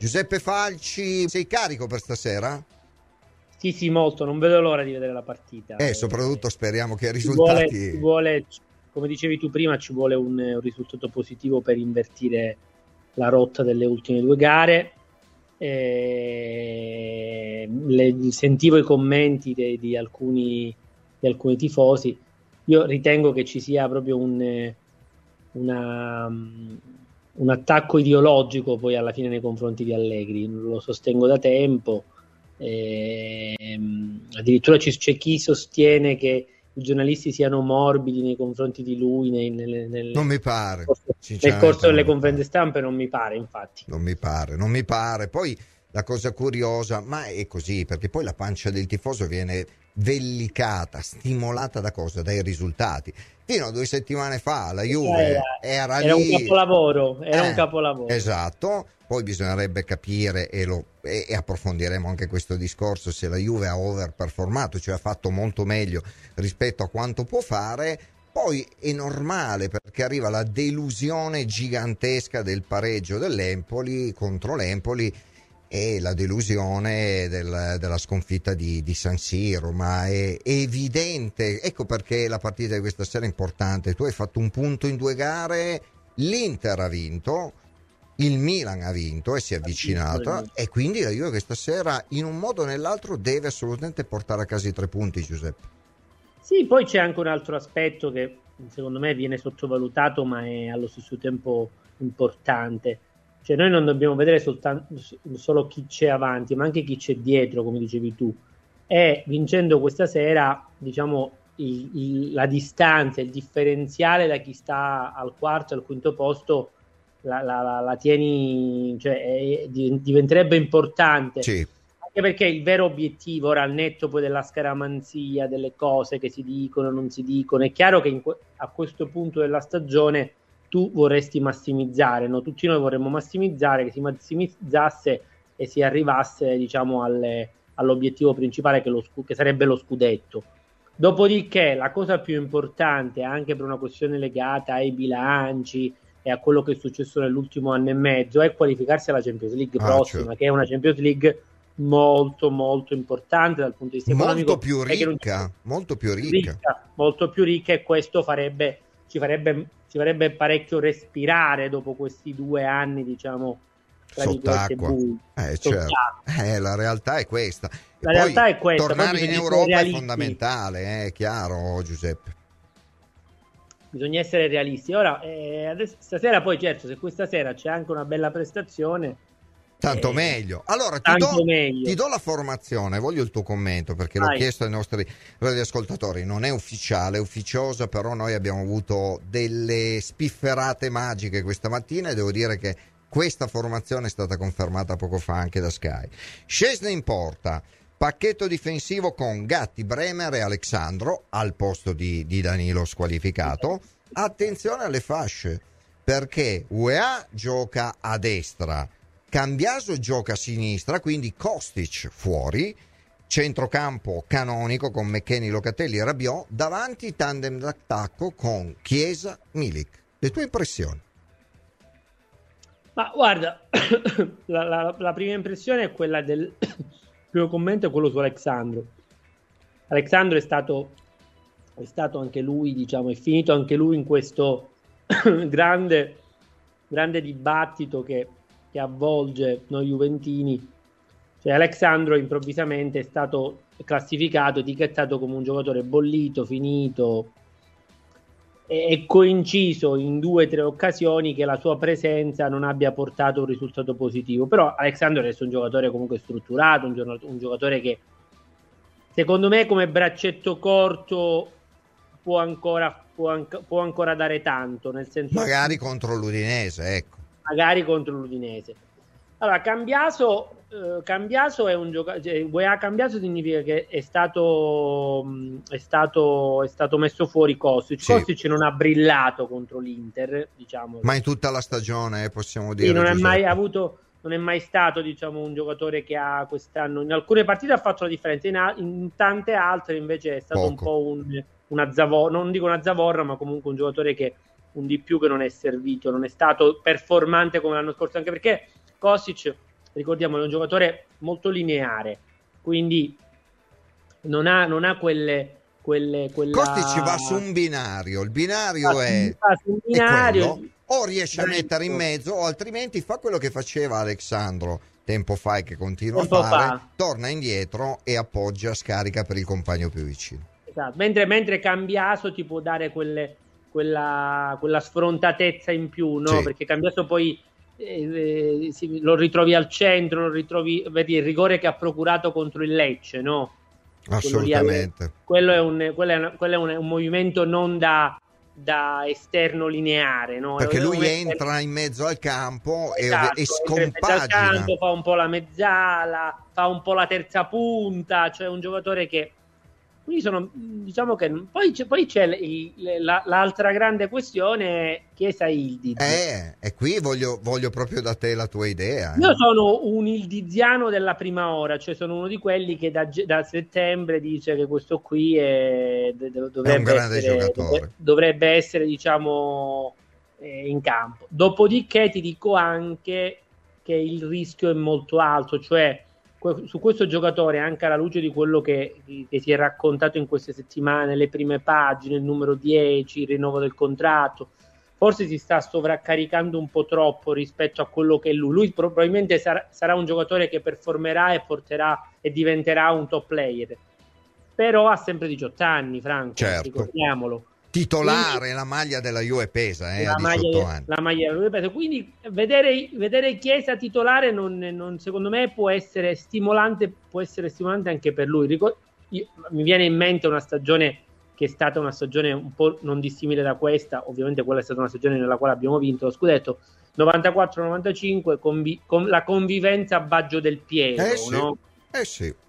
Giuseppe Falci, sei carico per stasera? Sì, sì, molto, non vedo l'ora di vedere la partita. E eh, soprattutto speriamo che i risultati... Ci vuole, ci vuole, come dicevi tu prima, ci vuole un, un risultato positivo per invertire la rotta delle ultime due gare. Eh, le, sentivo i commenti de, di, alcuni, di, alcuni, tifosi. Io ritengo che ci sia proprio un, una, un attacco ideologico poi alla fine nei confronti di Allegri. Lo sostengo da tempo. Eh, addirittura c'è chi sostiene che i giornalisti siano morbidi nei confronti di lui nei, nel, nel, non mi pare nel corso delle conferenze stampe non mi pare infatti non mi pare non mi pare poi la cosa curiosa ma è così perché poi la pancia del tifoso viene vellicata stimolata da cosa? dai risultati fino a due settimane fa la Juve era, era, era lì un capolavoro era eh, un capolavoro esatto poi bisognerebbe capire e, lo, e, e, approfondiremo anche questo discorso se la Juve ha overperformato, cioè ha fatto molto meglio rispetto a quanto può fare. Poi è normale perché arriva la delusione gigantesca del pareggio dell'Empoli contro l'Empoli e la delusione del, della sconfitta di, di, San Siro, ma è, è, evidente, ecco perché la partita di questa sera è importante. Tu hai fatto un punto in due gare, l'Inter ha vinto, il Milan ha vinto e si è avvicinato e quindi la Juve questa sera in un modo o nell'altro deve assolutamente portare a casa i tre punti Giuseppe. Sì poi c'è anche un altro aspetto che secondo me viene sottovalutato ma è allo stesso tempo importante cioè noi non dobbiamo vedere soltanto, solo chi c'è avanti ma anche chi c'è dietro come dicevi tu e vincendo questa sera diciamo il, il, la distanza il differenziale da chi sta al quarto al quinto posto la, la, la tieni, cioè è, diventerebbe importante. Sì. Anche perché il vero obiettivo, ora al netto poi della scaramanzia, delle cose che si dicono, non si dicono, è chiaro che in, a questo punto della stagione tu vorresti massimizzare, no? tutti noi vorremmo massimizzare, che si massimizzasse e si arrivasse diciamo alle, all'obiettivo principale che, lo, che sarebbe lo scudetto. Dopodiché la cosa più importante, anche per una questione legata ai bilanci, e a quello che è successo nell'ultimo anno e mezzo è qualificarsi alla Champions League ah, prossima, certo. che è una Champions League molto molto importante dal punto di vista molto economico più ricca, molto più ricca. ricca. molto più ricca e questo farebbe ci farebbe, ci farebbe parecchio respirare dopo questi due anni diciamo sott'acqua. eh, certo. eh, la realtà è questa. La realtà è questa tornare in Europa è fondamentale eh, è chiaro Giuseppe. Bisogna essere realisti. Ora, eh, adesso, stasera poi certo, se questa sera c'è anche una bella prestazione... Tanto eh, meglio. Allora, ti do, meglio. ti do, la formazione, voglio il tuo commento perché Vai. l'ho chiesto ai nostri ascoltatori. Non è ufficiale, è ufficiosa, però noi abbiamo avuto delle spifferate magiche questa mattina e devo dire che questa formazione è stata confermata poco fa anche da Sky. Scesne in porta. Pacchetto difensivo con Gatti, Bremer e Alexandro al posto di, di Danilo squalificato. Attenzione alle fasce perché UEA gioca a destra, Cambiaso gioca a sinistra, quindi Kostic fuori, centrocampo canonico con McKenny, Locatelli e Rabiot, davanti tandem d'attacco con Chiesa, Milik. Le tue impressioni? Ma guarda, la, la, la prima impressione è quella del primo commento è quello su Alexandro. Alexandro è stato, è stato anche lui, diciamo, è finito anche lui in questo grande, grande dibattito che, che avvolge noi Juventini. Cioè, Alexandro improvvisamente è stato classificato, etichettato come un giocatore bollito, finito, è coinciso in due o tre occasioni che la sua presenza non abbia portato un risultato positivo. Però Alexandro è un giocatore comunque strutturato, un, un giocatore che secondo me come braccetto corto può ancora, può, può ancora dare tanto. Nel senso magari contro l'Udinese, ecco. Magari contro l'Udinese. Allora, Cambiaso Uh, Cambiaso è un giocatore. Cioè, UEA Cambiaso significa che è stato, è stato, è stato messo fuori Kostic. Sì. Kostic non ha brillato contro l'Inter, diciamo. Ma in tutta la stagione, eh, possiamo dire. Sì, non, è mai avuto, non è mai stato diciamo, un giocatore che ha quest'anno. In alcune partite ha fatto la differenza, in, a, in tante altre invece è stato Poco. un po' un, una zavorra. Non dico una zavorra, ma comunque un giocatore che un di più che non è servito, non è stato performante come l'anno scorso, anche perché Kostic ricordiamo, è un giocatore molto lineare, quindi non ha, non ha quelle, quelle, quella... Costi va su un binario, il binario va è, su un binario, o riesce a mettere in mezzo o altrimenti fa quello che faceva Alexandro tempo fa e che continua tempo a fare, fa. torna indietro e appoggia, scarica per il compagno più vicino. Esatto. Mentre, mentre Cambiaso ti può dare quelle, quella, quella, sfrontatezza in più, no? Sì. Perché Cambiaso poi eh, eh, sì, lo ritrovi al centro, lo ritrovi, vedi il rigore che ha procurato contro il Lecce, no? Assolutamente. Quello è un, quello è un, quello è un, un movimento non da, da esterno lineare, no? Perché lui entra in mezzo al campo esatto, e, e scompagina. Campo, fa un po' la mezzala, fa un po' la terza punta, cioè un giocatore che quindi sono, diciamo che poi c'è, poi c'è il, la, l'altra grande questione Chiesa Ildiz. Eh, e qui voglio, voglio, proprio da te la tua idea. Eh. Io sono un ildiziano della prima ora, cioè sono uno di quelli che da, da settembre dice che questo qui è, dovrebbe, è un grande essere, giocatore. Dovrebbe essere, diciamo, eh, in campo. Dopodiché ti dico anche che il rischio è molto alto, cioè su questo giocatore, anche alla luce di quello che, che, si è raccontato in queste settimane, le prime pagine, il numero 10, il rinnovo del contratto, forse si sta sovraccaricando un po' troppo rispetto a quello che è lui. Lui probabilmente sarà, sarà un giocatore che performerà e porterà e diventerà un top player. Però ha sempre 18 anni, Franco, certo. ricordiamolo titolare quindi, la maglia della Juve pesa eh, la, maglia, la maglia della Juve pesa. Quindi vedere, vedere Chiesa titolare non, non, secondo me può essere stimolante può essere stimolante anche per lui. Ricor- io, mi viene in mente una stagione che è stata una stagione un po' non dissimile da questa. Ovviamente quella è stata una stagione nella quale abbiamo vinto lo scudetto. 94-95 convi- con la convivenza a Baggio del Piero eh sì, no? eh sì